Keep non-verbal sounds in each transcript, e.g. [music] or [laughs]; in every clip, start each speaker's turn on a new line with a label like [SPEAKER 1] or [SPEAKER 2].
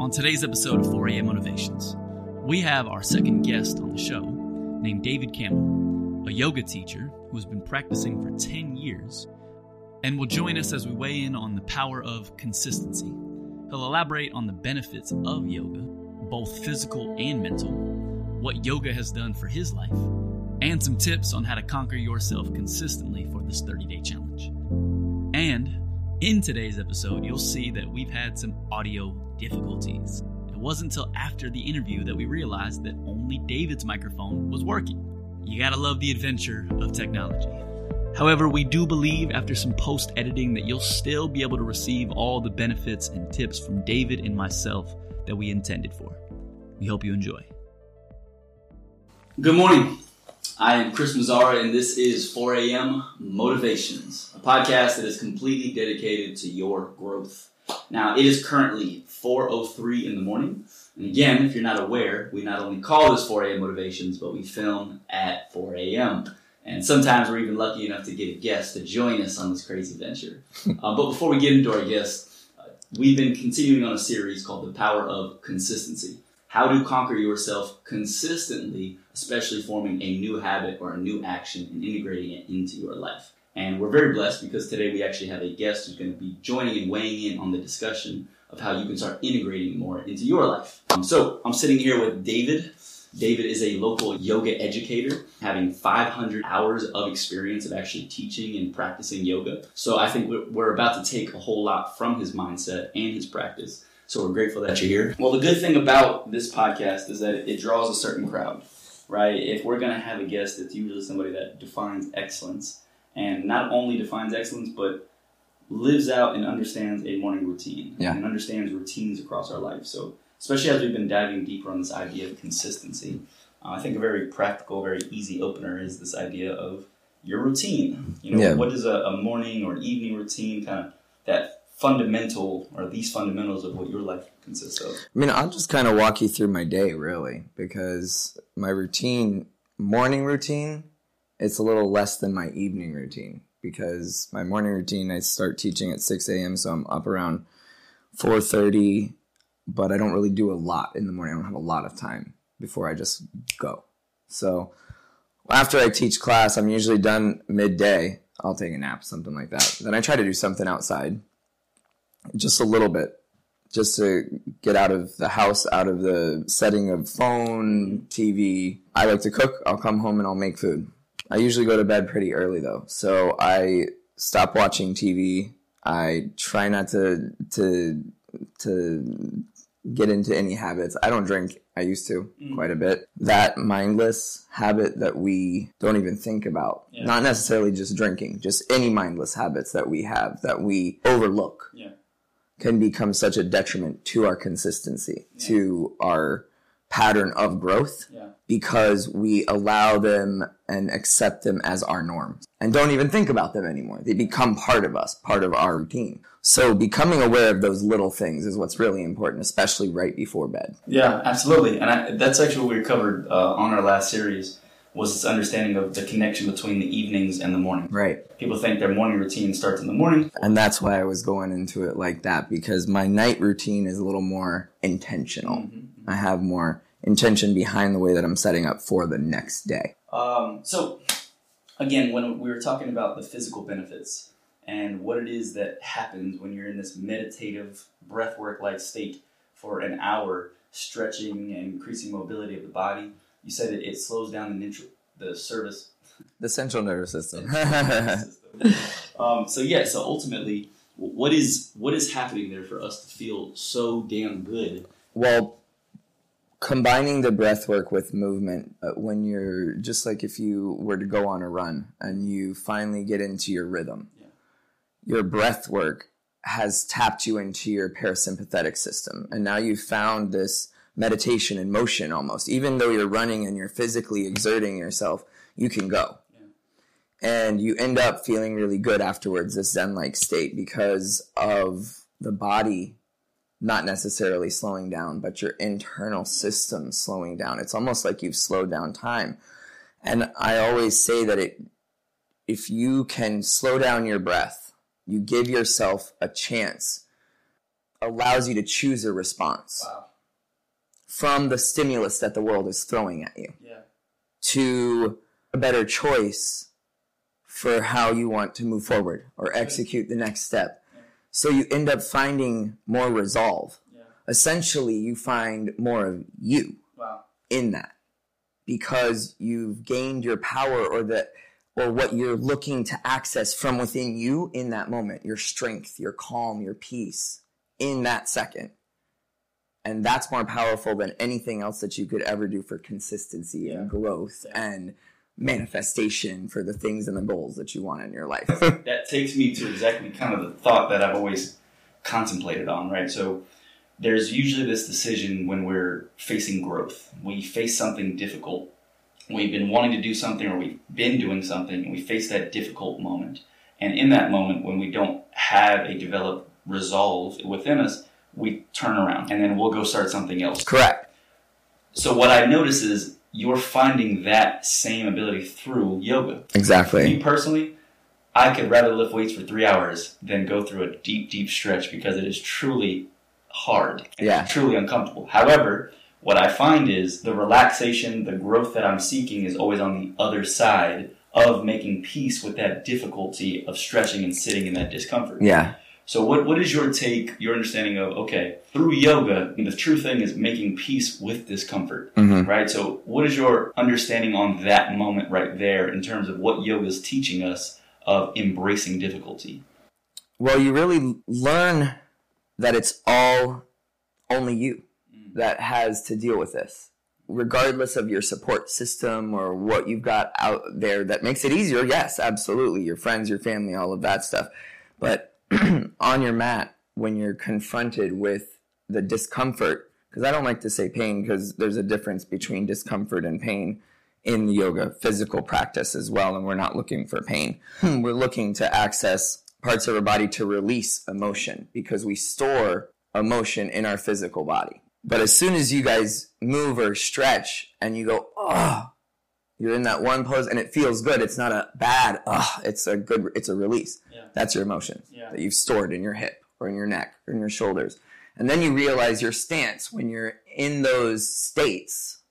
[SPEAKER 1] On today's episode of 4am Motivations, we have our second guest on the show named David Campbell, a yoga teacher who has been practicing for 10 years and will join us as we weigh in on the power of consistency. He'll elaborate on the benefits of yoga, both physical and mental, what yoga has done for his life, and some tips on how to conquer yourself consistently for this 30 day challenge. And in today's episode, you'll see that we've had some audio difficulties. It wasn't until after the interview that we realized that only David's microphone was working. You gotta love the adventure of technology. However, we do believe after some post editing that you'll still be able to receive all the benefits and tips from David and myself that we intended for. We hope you enjoy. Good morning. I am Chris Mazzara, and this is 4 a.m. Motivations, a podcast that is completely dedicated to your growth. Now, it is currently 4.03 in the morning. And again, if you're not aware, we not only call this 4 a.m. Motivations, but we film at 4 a.m. And sometimes we're even lucky enough to get a guest to join us on this crazy venture. [laughs] uh, but before we get into our guest, uh, we've been continuing on a series called The Power of Consistency. How to conquer yourself consistently, especially forming a new habit or a new action and integrating it into your life. And we're very blessed because today we actually have a guest who's going to be joining and weighing in on the discussion of how you can start integrating more into your life. Um, so I'm sitting here with David. David is a local yoga educator, having 500 hours of experience of actually teaching and practicing yoga. So I think we're about to take a whole lot from his mindset and his practice so we're grateful that you're here. Well, the good thing about this podcast is that it draws a certain crowd, right? If we're going to have a guest, it's usually somebody that defines excellence and not only defines excellence, but lives out and understands a morning routine
[SPEAKER 2] yeah.
[SPEAKER 1] and understands routines across our life. So, especially as we've been diving deeper on this idea of consistency, uh, I think a very practical, very easy opener is this idea of your routine. You know,
[SPEAKER 2] yeah.
[SPEAKER 1] what is a, a morning or evening routine kind of that fundamental or these fundamentals of what your life consists of?
[SPEAKER 2] I mean, I'll just kind of walk you through my day, really, because my routine, morning routine, it's a little less than my evening routine because my morning routine, I start teaching at 6 a.m., so I'm up around 4.30, but I don't really do a lot in the morning. I don't have a lot of time before I just go. So after I teach class, I'm usually done midday. I'll take a nap, something like that. Then I try to do something outside just a little bit just to get out of the house, out of the setting of phone, TV. I like to cook. I'll come home and I'll make food. I usually go to bed pretty early though. So I stop watching TV. I try not to, to, to get into any habits. I don't drink. I used to mm. quite a bit. That mindless habit that we don't even think about. Yeah. Not necessarily just drinking, just any mindless habits that we have that we overlook.
[SPEAKER 1] Yeah
[SPEAKER 2] can become such a detriment to our consistency, yeah. to our pattern of growth
[SPEAKER 1] yeah.
[SPEAKER 2] because we allow them and accept them as our norms and don't even think about them anymore. They become part of us, part of our routine. So becoming aware of those little things is what's really important, especially right before bed.
[SPEAKER 1] Yeah, absolutely. And I, that's actually what we covered uh, on our last series was this understanding of the connection between the evenings and the morning.
[SPEAKER 2] Right.
[SPEAKER 1] People think their morning routine starts in the morning.
[SPEAKER 2] And that's why I was going into it like that because my night routine is a little more intentional. Mm-hmm. I have more intention behind the way that I'm setting up for the next day.
[SPEAKER 1] Um, so, again, when we were talking about the physical benefits and what it is that happens when you're in this meditative breathwork like state for an hour, stretching and increasing mobility of the body you said it, it slows down the neutral, the service,
[SPEAKER 2] the [laughs] central nervous system.
[SPEAKER 1] um, so yeah, so ultimately, what is what is happening there for us to feel so damn good?
[SPEAKER 2] Well, combining the breath work with movement uh, when you're just like if you were to go on a run and you finally get into your rhythm
[SPEAKER 1] yeah.
[SPEAKER 2] your breath work has tapped you into your parasympathetic system and now you've found this meditation and motion almost. Even though you're running and you're physically exerting yourself, you can go. And you end up feeling really good afterwards, this Zen like state, because of the body not necessarily slowing down, but your internal system slowing down. It's almost like you've slowed down time. And I always say that it, if you can slow down your breath, you give yourself a chance allows you to choose a response
[SPEAKER 1] Wow.
[SPEAKER 2] From the stimulus that the world is throwing at you
[SPEAKER 1] Yeah.
[SPEAKER 2] to a better choice for how you want to move forward or execute the next step. So you end up finding more resolve.
[SPEAKER 1] Yeah.
[SPEAKER 2] Essentially, you find more of you
[SPEAKER 1] Wow.
[SPEAKER 2] in that because you've gained your power or the or what you're looking to access from within you in that moment your strength your calm your peace in that second and that's more powerful than anything else that you could ever do for consistency and growth and manifestation for the things and the goals that you want in your life [laughs]
[SPEAKER 1] that takes me to exactly kind of the thought that I've always contemplated on, right? So there's usually this decision when we're facing growth. We face something difficult. We've been wanting to do something or we've been doing something and we face that difficult moment. And in that moment, when we don't have a developed resolve within us, we turn around and then we'll go start something else.
[SPEAKER 2] correct
[SPEAKER 1] So what I notice is you're finding that same ability through yoga.
[SPEAKER 2] exactly
[SPEAKER 1] Me personally, I could rather lift weights for three hours than go through a deep, deep stretch because it is truly hard and
[SPEAKER 2] Yeah.
[SPEAKER 1] truly uncomfortable. However, what I find is the relaxation, the growth that I'm seeking is always on the other side of making peace with that difficulty of stretching and sitting in that discomfort.
[SPEAKER 2] yeah
[SPEAKER 1] So what, what is your take, your understanding of, okay, through yoga, the true thing is making peace with discomfort,
[SPEAKER 2] hmm
[SPEAKER 1] right? So what is your understanding on that moment right there in terms of what yoga is teaching us of embracing difficulty?
[SPEAKER 2] well you really learn that it's all only you that has to deal with this regardless of your support system or what you've got out there that makes it easier. Yes absolutely. Your friends your family all of that stuff. But [clears throat] on your mat when you're confronted with the discomfort because i don't like to say pain because there's a difference between discomfort and pain in the yoga physical practice as well and we're not looking for pain. [clears throat] We're looking to access parts of our body to release emotion because we store emotion in our physical body. But as soon as you guys move or stretch and you go oh you're in that one pose and it feels good it's not a bad oh it's a good it's a release
[SPEAKER 1] Yeah.
[SPEAKER 2] that's your emotion
[SPEAKER 1] Yeah.
[SPEAKER 2] that you've stored in your hip or in your neck or in your shoulders and then you realize your stance when you're in those states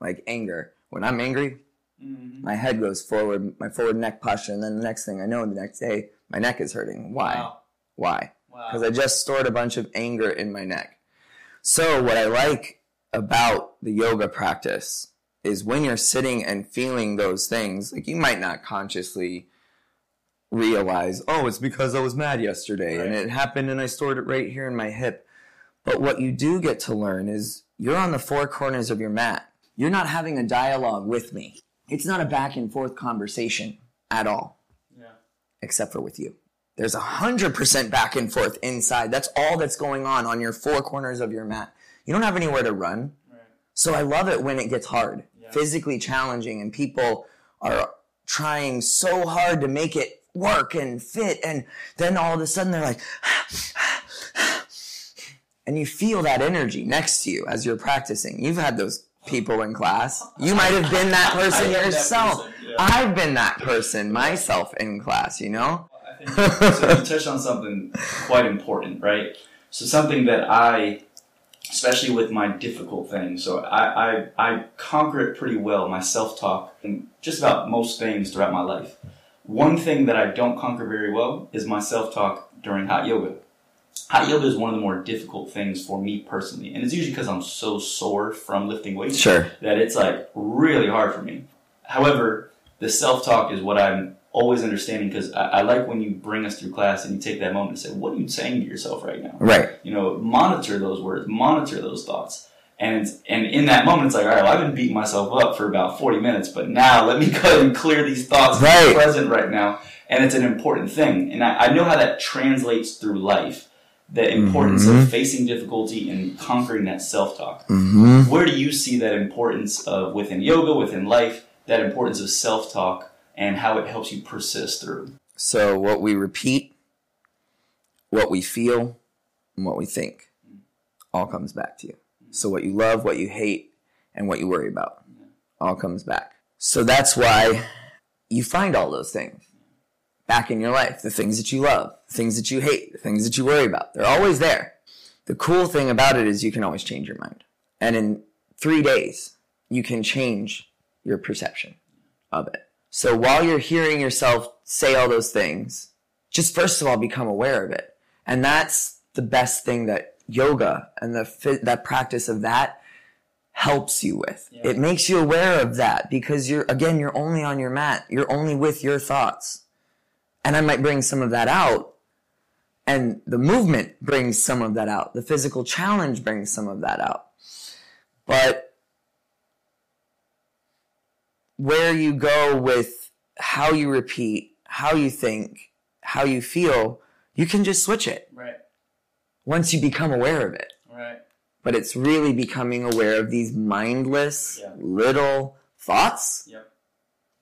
[SPEAKER 2] like anger when i'm angry
[SPEAKER 1] Mm-hmm.
[SPEAKER 2] my head goes forward, my forward neck posture, and then the next thing I know, the next day, my neck is hurting. Why?
[SPEAKER 1] Wow.
[SPEAKER 2] Why?
[SPEAKER 1] Wow.
[SPEAKER 2] Because I just stored a bunch of anger in my neck. So, what I like about the yoga practice is when you're sitting and feeling those things, like you might not consciously realize, oh, it's because I was mad yesterday and it happened and I stored it right here in my hip. But what you do get to learn is you're on the four corners of your mat. You're not having a dialogue with me. It's not a back and forth conversation at all,
[SPEAKER 1] Yeah.
[SPEAKER 2] except for with you. There's a hundred percent back and forth inside. That's all that's going on on your four corners of your mat. You don't have anywhere to run.
[SPEAKER 1] Right.
[SPEAKER 2] So I love it when it gets hard. Physically challenging, and people are trying so hard to make it work and fit. And then all of a sudden they're like, [sighs] and you feel that energy next to you as you're practicing. You've had those people in class. You might have been that [laughs] person
[SPEAKER 1] am that
[SPEAKER 2] yourself.
[SPEAKER 1] person, yeah.
[SPEAKER 2] I've been that person myself in class, you know?
[SPEAKER 1] I think so. You touched on something quite important, right? So something that I, especially with my difficult things, so I I, I conquer it pretty well. My self talk and just about most things throughout my life. One thing that I don't conquer very well is my self talk during hot yoga. Hot yoga is one of the more difficult things for me personally, and it's usually because I'm so sore from lifting weights
[SPEAKER 2] Sure.
[SPEAKER 1] that it's like really hard for me. However, the self talk is what I'm always understanding because I, I like when you bring us through class and you take that moment and say, What are you saying to yourself right now?
[SPEAKER 2] Right.
[SPEAKER 1] You know, monitor those words, monitor those thoughts. And and in that moment, it's like, all right, well, I've been beating myself up for about 40 minutes, but now let me [laughs] go ahead and clear these thoughts
[SPEAKER 2] Right.
[SPEAKER 1] present right now. And it's an important thing. And I, I know how that translates through life the importance
[SPEAKER 2] Mhm.
[SPEAKER 1] of facing difficulty and conquering that self talk.
[SPEAKER 2] Mm-hmm.
[SPEAKER 1] Where do you see that importance of within yoga, within life, that importance of self talk and how it helps you persist through?
[SPEAKER 2] So, what we repeat, what we feel, and what we think all comes back to you. So, what you love, what you hate, and what you worry about all comes back. So, that's why you find all those things back in your life the things that you love, the things that you hate, the things that you worry about. They're always there. The cool thing about it is you can always change your mind. And in three days, you can change your perception of it. So while you're hearing yourself say all those things, just first of all become aware of it. And that's the best thing that yoga and the that practice of that helps you with. Yeah. It makes you aware of that because you're again you're only on your mat. You're only with your thoughts. And I might bring some of that out and the movement brings some of that out. The physical challenge brings some of that out. But where you go with how you repeat, how you think, how you feel, you can just switch it.
[SPEAKER 1] Right.
[SPEAKER 2] Once you become aware of it.
[SPEAKER 1] Right.
[SPEAKER 2] But it's really becoming aware of these mindless yeah. little thoughts.
[SPEAKER 1] Yep.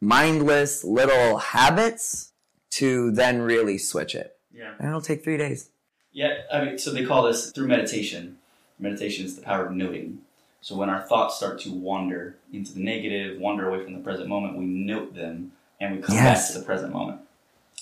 [SPEAKER 2] Mindless little habits to then really switch it.
[SPEAKER 1] Yeah.
[SPEAKER 2] And it'll take three days.
[SPEAKER 1] Yeah, I mean, so they call this through meditation. Meditation is the power of noting. So when our thoughts start to wander into the negative, wander away from the present moment, we note them and we come yes. back to the present moment.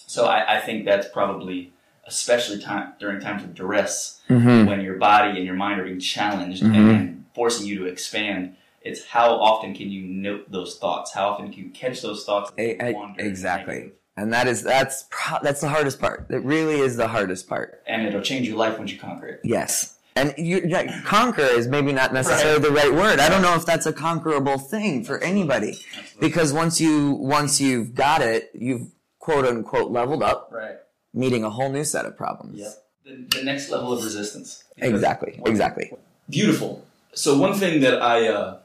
[SPEAKER 1] So I, I think that's probably, especially time during times of duress, mm-hmm. when your body and your mind are being challenged mm-hmm. and forcing you to expand. It's how often can you note those thoughts? How often can you catch those thoughts?
[SPEAKER 2] A, a, exactly and that is that's pro- that's the hardest part. It really is the hardest part.
[SPEAKER 1] And it'll change your life once you conquer it.
[SPEAKER 2] Yes. And you, conquer is maybe not necessarily right. the right word. I don't know if that's a conquerable thing for anybody, Absolutely. because once you once you've got it, you've quote unquote leveled up,
[SPEAKER 1] right?
[SPEAKER 2] Meeting a whole new set of problems.
[SPEAKER 1] Yep. The, the next level of resistance.
[SPEAKER 2] Exactly. Exactly.
[SPEAKER 1] Beautiful. So one thing that I, uh,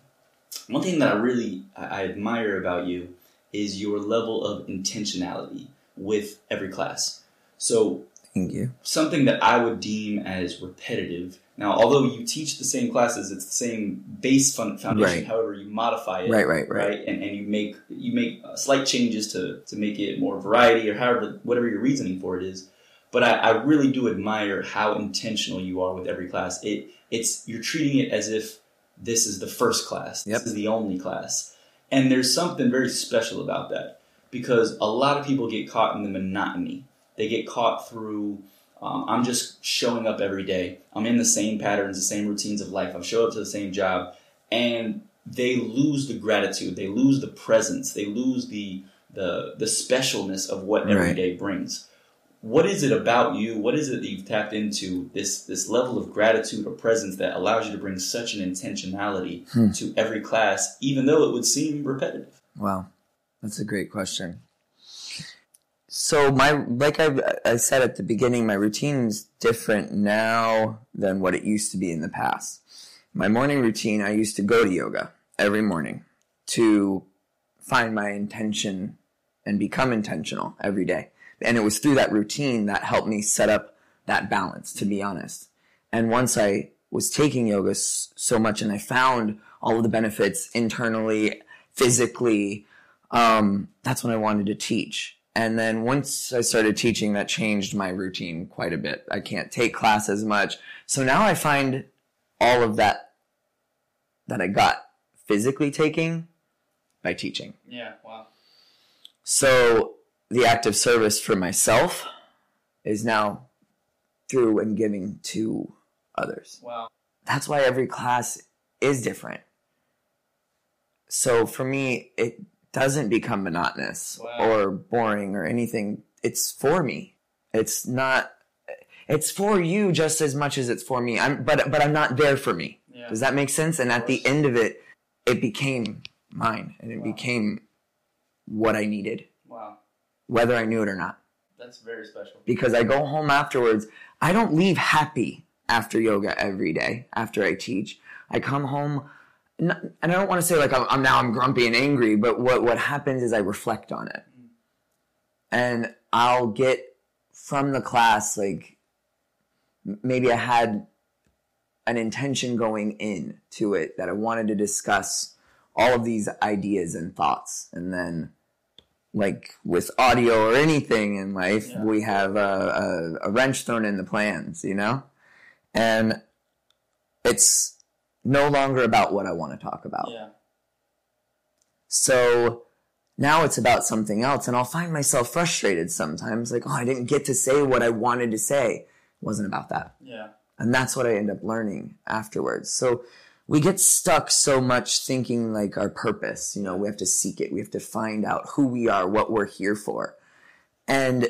[SPEAKER 1] one thing that I really I, I admire about you is your level of intentionality with every class. So,
[SPEAKER 2] thank you.
[SPEAKER 1] Something that I would deem as repetitive. Now, although you teach the same classes, it's the same base foundation. Right. However, you modify it.
[SPEAKER 2] Right, right, right. right?
[SPEAKER 1] And, and you make you make uh, slight changes to to make it more variety or however whatever your reasoning for it is. But I, I really do admire how intentional you are with every class. It it's you're treating it as if this is the first class.
[SPEAKER 2] Yep.
[SPEAKER 1] This is the only class and there's something very special about that because a lot of people get caught in the monotony. They get caught through, um, I'm just showing up every day. I'm in the same patterns, the same routines of life. I show up to the same job. And they lose the gratitude. They lose the presence. They lose the, the, the specialness of what every right. day brings what is it about you? What is it that you've tapped into this this level of gratitude or presence that allows you to bring such an intentionality hmm. to every class, even though it would seem repetitive?
[SPEAKER 2] Wow, that's a great question. So my like I, I said at the beginning, my routine is different now than what it used to be in the past. My morning routine, I used to go to yoga every morning to find my intention and become intentional every day and it was through that routine that helped me set up that balance, to be honest. And once I was taking yoga so much and I found all of the benefits internally, physically, um, that's when I wanted to teach. And then once I started teaching, that changed my routine quite a bit. I can't take class as much. So now I find all of that that I got physically taking by teaching.
[SPEAKER 1] Yeah, wow.
[SPEAKER 2] So the act of service for myself is now through and giving to others.
[SPEAKER 1] Wow.
[SPEAKER 2] That's why every class is different. So for me, it doesn't become monotonous wow. or boring or anything. It's for me. It's not. It's for you just as much as it's for me. I'm, but but I'm not there for me. Yeah. Does that make sense? And at the end of it, it became mine, and it wow. became what I needed Wow. whether I knew it or not.
[SPEAKER 1] That's very special.
[SPEAKER 2] Because I go home afterwards. I don't leave happy after yoga every day after I teach. I come home and I don't want to say like I'm, I'm, now I'm grumpy and angry, but what what happens is I reflect on it, and I'll get from the class like maybe I had an intention going in to it that I wanted to discuss all of these ideas and thoughts, and then like with audio or anything in life, yeah. we have a, a, a, wrench thrown in the plans, you know? And it's no longer about what I want to talk about.
[SPEAKER 1] Yeah.
[SPEAKER 2] So now it's about something else, and I'll find myself frustrated sometimes, like, oh, I didn't get to say what I wanted to say. It wasn't about that.
[SPEAKER 1] Yeah.
[SPEAKER 2] And that's what I end up learning afterwards. So we get stuck so much thinking like our purpose, you know, we have to seek it. We have to find out who we are, what we're here for. And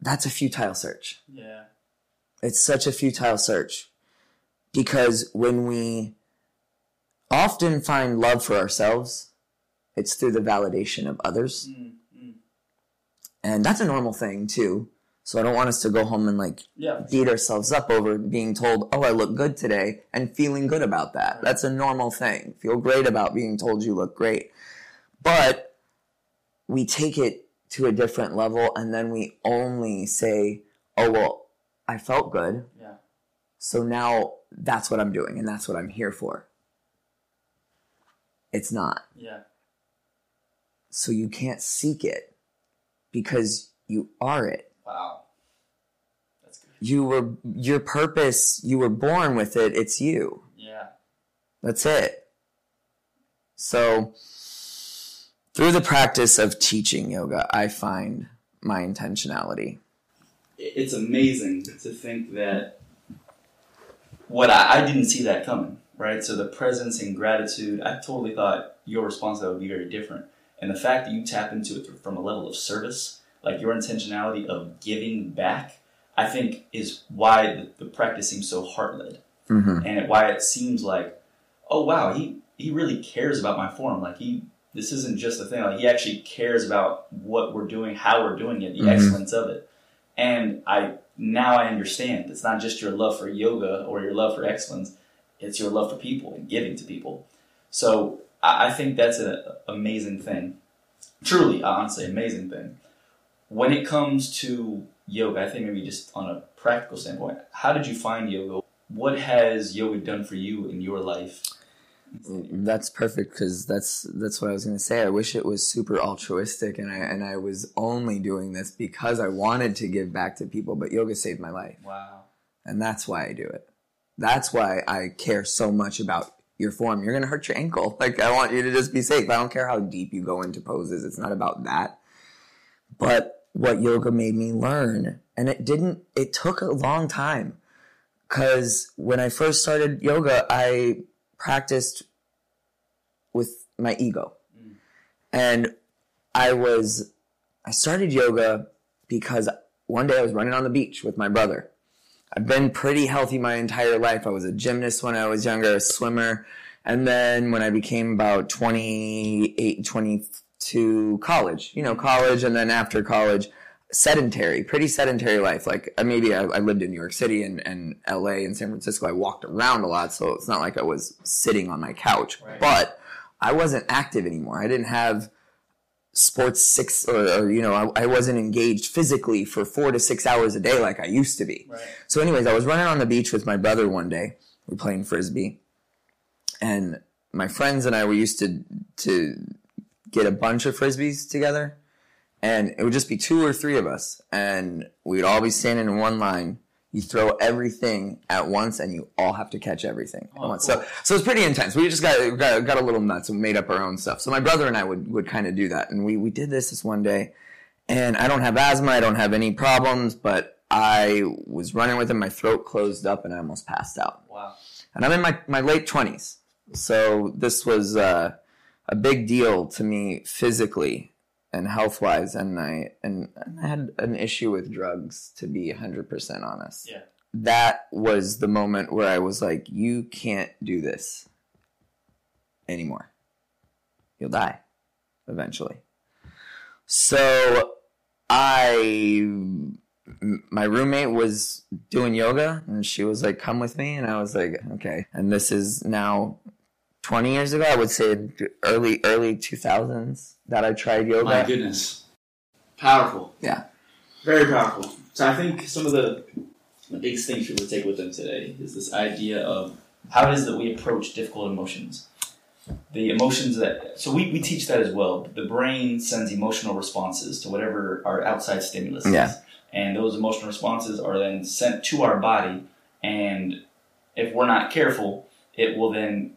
[SPEAKER 2] that's a futile search.
[SPEAKER 1] Yeah.
[SPEAKER 2] It's such a futile search because when we often find love for ourselves, it's through the validation of others.
[SPEAKER 1] Mm, mm.
[SPEAKER 2] And that's a normal thing too. So I don't want us to go home and like
[SPEAKER 1] Yeah.
[SPEAKER 2] beat ourselves up over being told, oh, I look good today and feeling good about that. That's a normal thing. Feel great about being told you look great. But we take it to a different level and then we only say, oh, well, I felt good.
[SPEAKER 1] Yeah.
[SPEAKER 2] So now that's what I'm doing and that's what I'm here for. It's not.
[SPEAKER 1] Yeah.
[SPEAKER 2] So you can't seek it because you are it.
[SPEAKER 1] Wow. That's good.
[SPEAKER 2] You were your purpose, you were born with it, it's you.
[SPEAKER 1] Yeah.
[SPEAKER 2] That's it. So through the practice of teaching yoga, I find my intentionality.
[SPEAKER 1] It's amazing to think that what I, I didn't see that coming, right? So the presence and gratitude, I totally thought your response to that would be very different. And the fact that you tap into it from a level of service, like your intentionality of giving back, I think is why the, the practice seems so heart led.
[SPEAKER 2] Mm-hmm.
[SPEAKER 1] and why it seems like, oh wow, he he really cares about my form. Like he, this isn't just a thing. Like he actually cares about what we're doing, how we're doing it, the
[SPEAKER 2] Mhm.
[SPEAKER 1] excellence of it. And I now I understand. It's not just your love for yoga or your love for excellence. It's your love for people and giving to people. So I, think that's an amazing thing. Truly, honestly, amazing thing. When it comes to yoga, I think maybe just on a practical standpoint, how did you find yoga? What has yoga done for you in your life?
[SPEAKER 2] That's perfect because that's that's what I was going to say. I wish it was super altruistic and I and I was only doing this because I wanted to give back to people, but yoga saved my life.
[SPEAKER 1] Wow.
[SPEAKER 2] And that's why I do it. That's why I care so much about your form. You're going to hurt your ankle. [laughs] Like I want you to just be safe. I don't care how deep you go into poses. It's not about that. But what yoga made me learn, and it didn't, it took a long time. Cause when I first started yoga, I practiced with my ego. And I was, I started yoga because one day I was running on the beach with my brother. I've been pretty healthy my entire life. I was a gymnast when I was younger, a swimmer. And then when I became about 28, 22, college, you know, college. And then after college, sedentary, pretty sedentary life. Like uh, maybe I, I lived in New York City and, and LA and San Francisco. I walked around a lot. So it's not like I was sitting on my couch,
[SPEAKER 1] Right.
[SPEAKER 2] but I wasn't active anymore. I didn't have sports six or, or you know, I, I wasn't engaged physically for four to six hours a day like I used to be.
[SPEAKER 1] Right.
[SPEAKER 2] So, anyways, I was running on the beach with my brother one day. We were playing frisbee, and my friends and I were used to to get a bunch of frisbees together, and it would just be two or three of us, and we'd all be standing in one line. You throw everything at once, and you all have to catch everything at
[SPEAKER 1] Oh,
[SPEAKER 2] once.
[SPEAKER 1] cool.
[SPEAKER 2] So, so it's pretty intense. We just got, got got a little nuts and made up our own stuff. So my brother and I would would kind of do that, and we we did this this one day, and I don't have asthma, I don't have any problems, but I was running with him, my throat closed up, and I almost passed out.
[SPEAKER 1] Wow.
[SPEAKER 2] And I'm in my, my late 20s. So this was uh, a big deal to me physically and health wise. And I, and, and I had an issue with drugs, to be 100% honest.
[SPEAKER 1] Yeah.
[SPEAKER 2] That was the moment where I was like, you can't do this anymore. You'll die eventually. So I my roommate was doing yoga and she was like come with me and i was like okay and this is now 20 years ago i would say early early 2000s that i tried yoga
[SPEAKER 1] My goodness. Powerful.
[SPEAKER 2] Yeah.
[SPEAKER 1] Very powerful. So I think some of the the biggest things people take with them today is this idea of how it is that we approach difficult emotions. The emotions that so we, we teach that as well. The brain sends emotional responses to whatever our outside stimulus is. And those emotional responses are then sent to our body and if we're not careful, it will then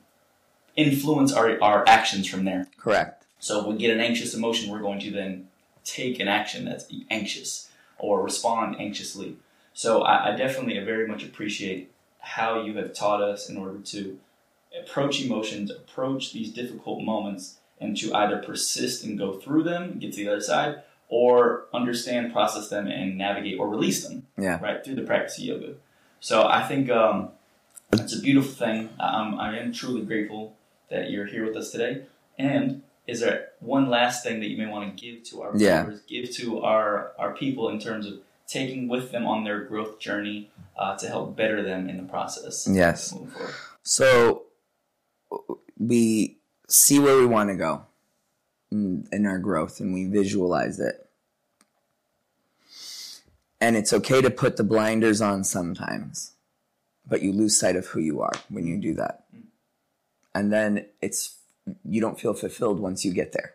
[SPEAKER 1] influence our, our actions from there.
[SPEAKER 2] correct
[SPEAKER 1] So if we get an anxious emotion, we're going to then take an action that's anxious or respond anxiously. So I, I definitely very much appreciate how you have taught us in order to approach emotions, approach these difficult moments, and to either persist and go through them, get to the other side, or understand, process them, and navigate or release them.
[SPEAKER 2] Yeah.
[SPEAKER 1] Right through the practice of yoga. So I think um, it's a beautiful thing. I'm, I am truly grateful that you're here with us today. And is there one last thing that you may want to give to our
[SPEAKER 2] Yeah.
[SPEAKER 1] viewers, give to our our people in terms of taking with them on their growth journey uh, to help better them in the process?
[SPEAKER 2] Yes. So we see where we want to go in in our growth and we visualize it. And it's okay to put the blinders on sometimes, but you lose sight of who you are when you do that. And then it's you don't feel fulfilled once you get there.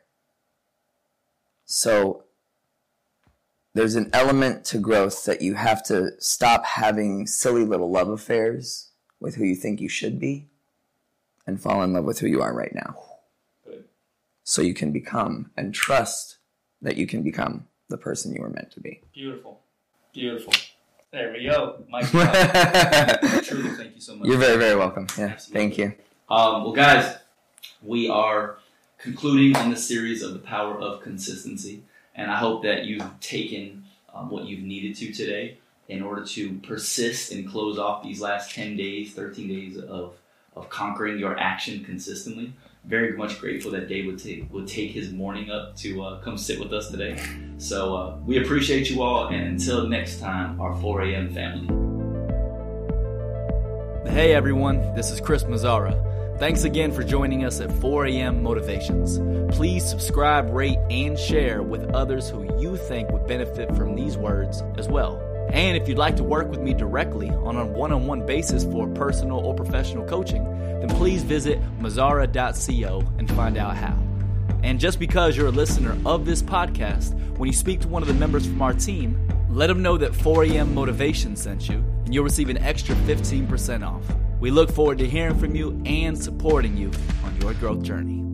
[SPEAKER 2] So there's an element to growth that you have to stop having silly little love affairs with who you think you should be and fall in love with who you are right now.
[SPEAKER 1] Good.
[SPEAKER 2] So you can become and trust that you can become the person you were meant to be.
[SPEAKER 1] Beautiful. Beautiful. There we go. Mike, [laughs] truly thank you so much.
[SPEAKER 2] You're very, very welcome. Yeah,
[SPEAKER 1] Absolutely.
[SPEAKER 2] thank you.
[SPEAKER 1] Um, well, guys, we are concluding on this series of the power of consistency, and I hope that you've taken um, what you've needed to today in order to persist and close off these last 10 days, 13 days of, of conquering your action consistently. Very much grateful that Dave would take would take his morning up to uh, come sit with us today. So uh, we appreciate you all, and until next time, our 4 a.m. family. Hey everyone, this is Chris Mazzara. Thanks again for joining us at 4 a.m. Motivations. Please subscribe, rate, and share with others who you think would benefit from these words as well. And if you'd like to work with me directly on a one on one basis for personal or professional coaching, then please visit mazzara.co and find out how. And just because you're a listener of this podcast, when you speak to one of the members from our team, let them know that 4am Motivation sent you, and you'll receive an extra 15% off. We look forward to hearing from you and supporting you on your growth journey.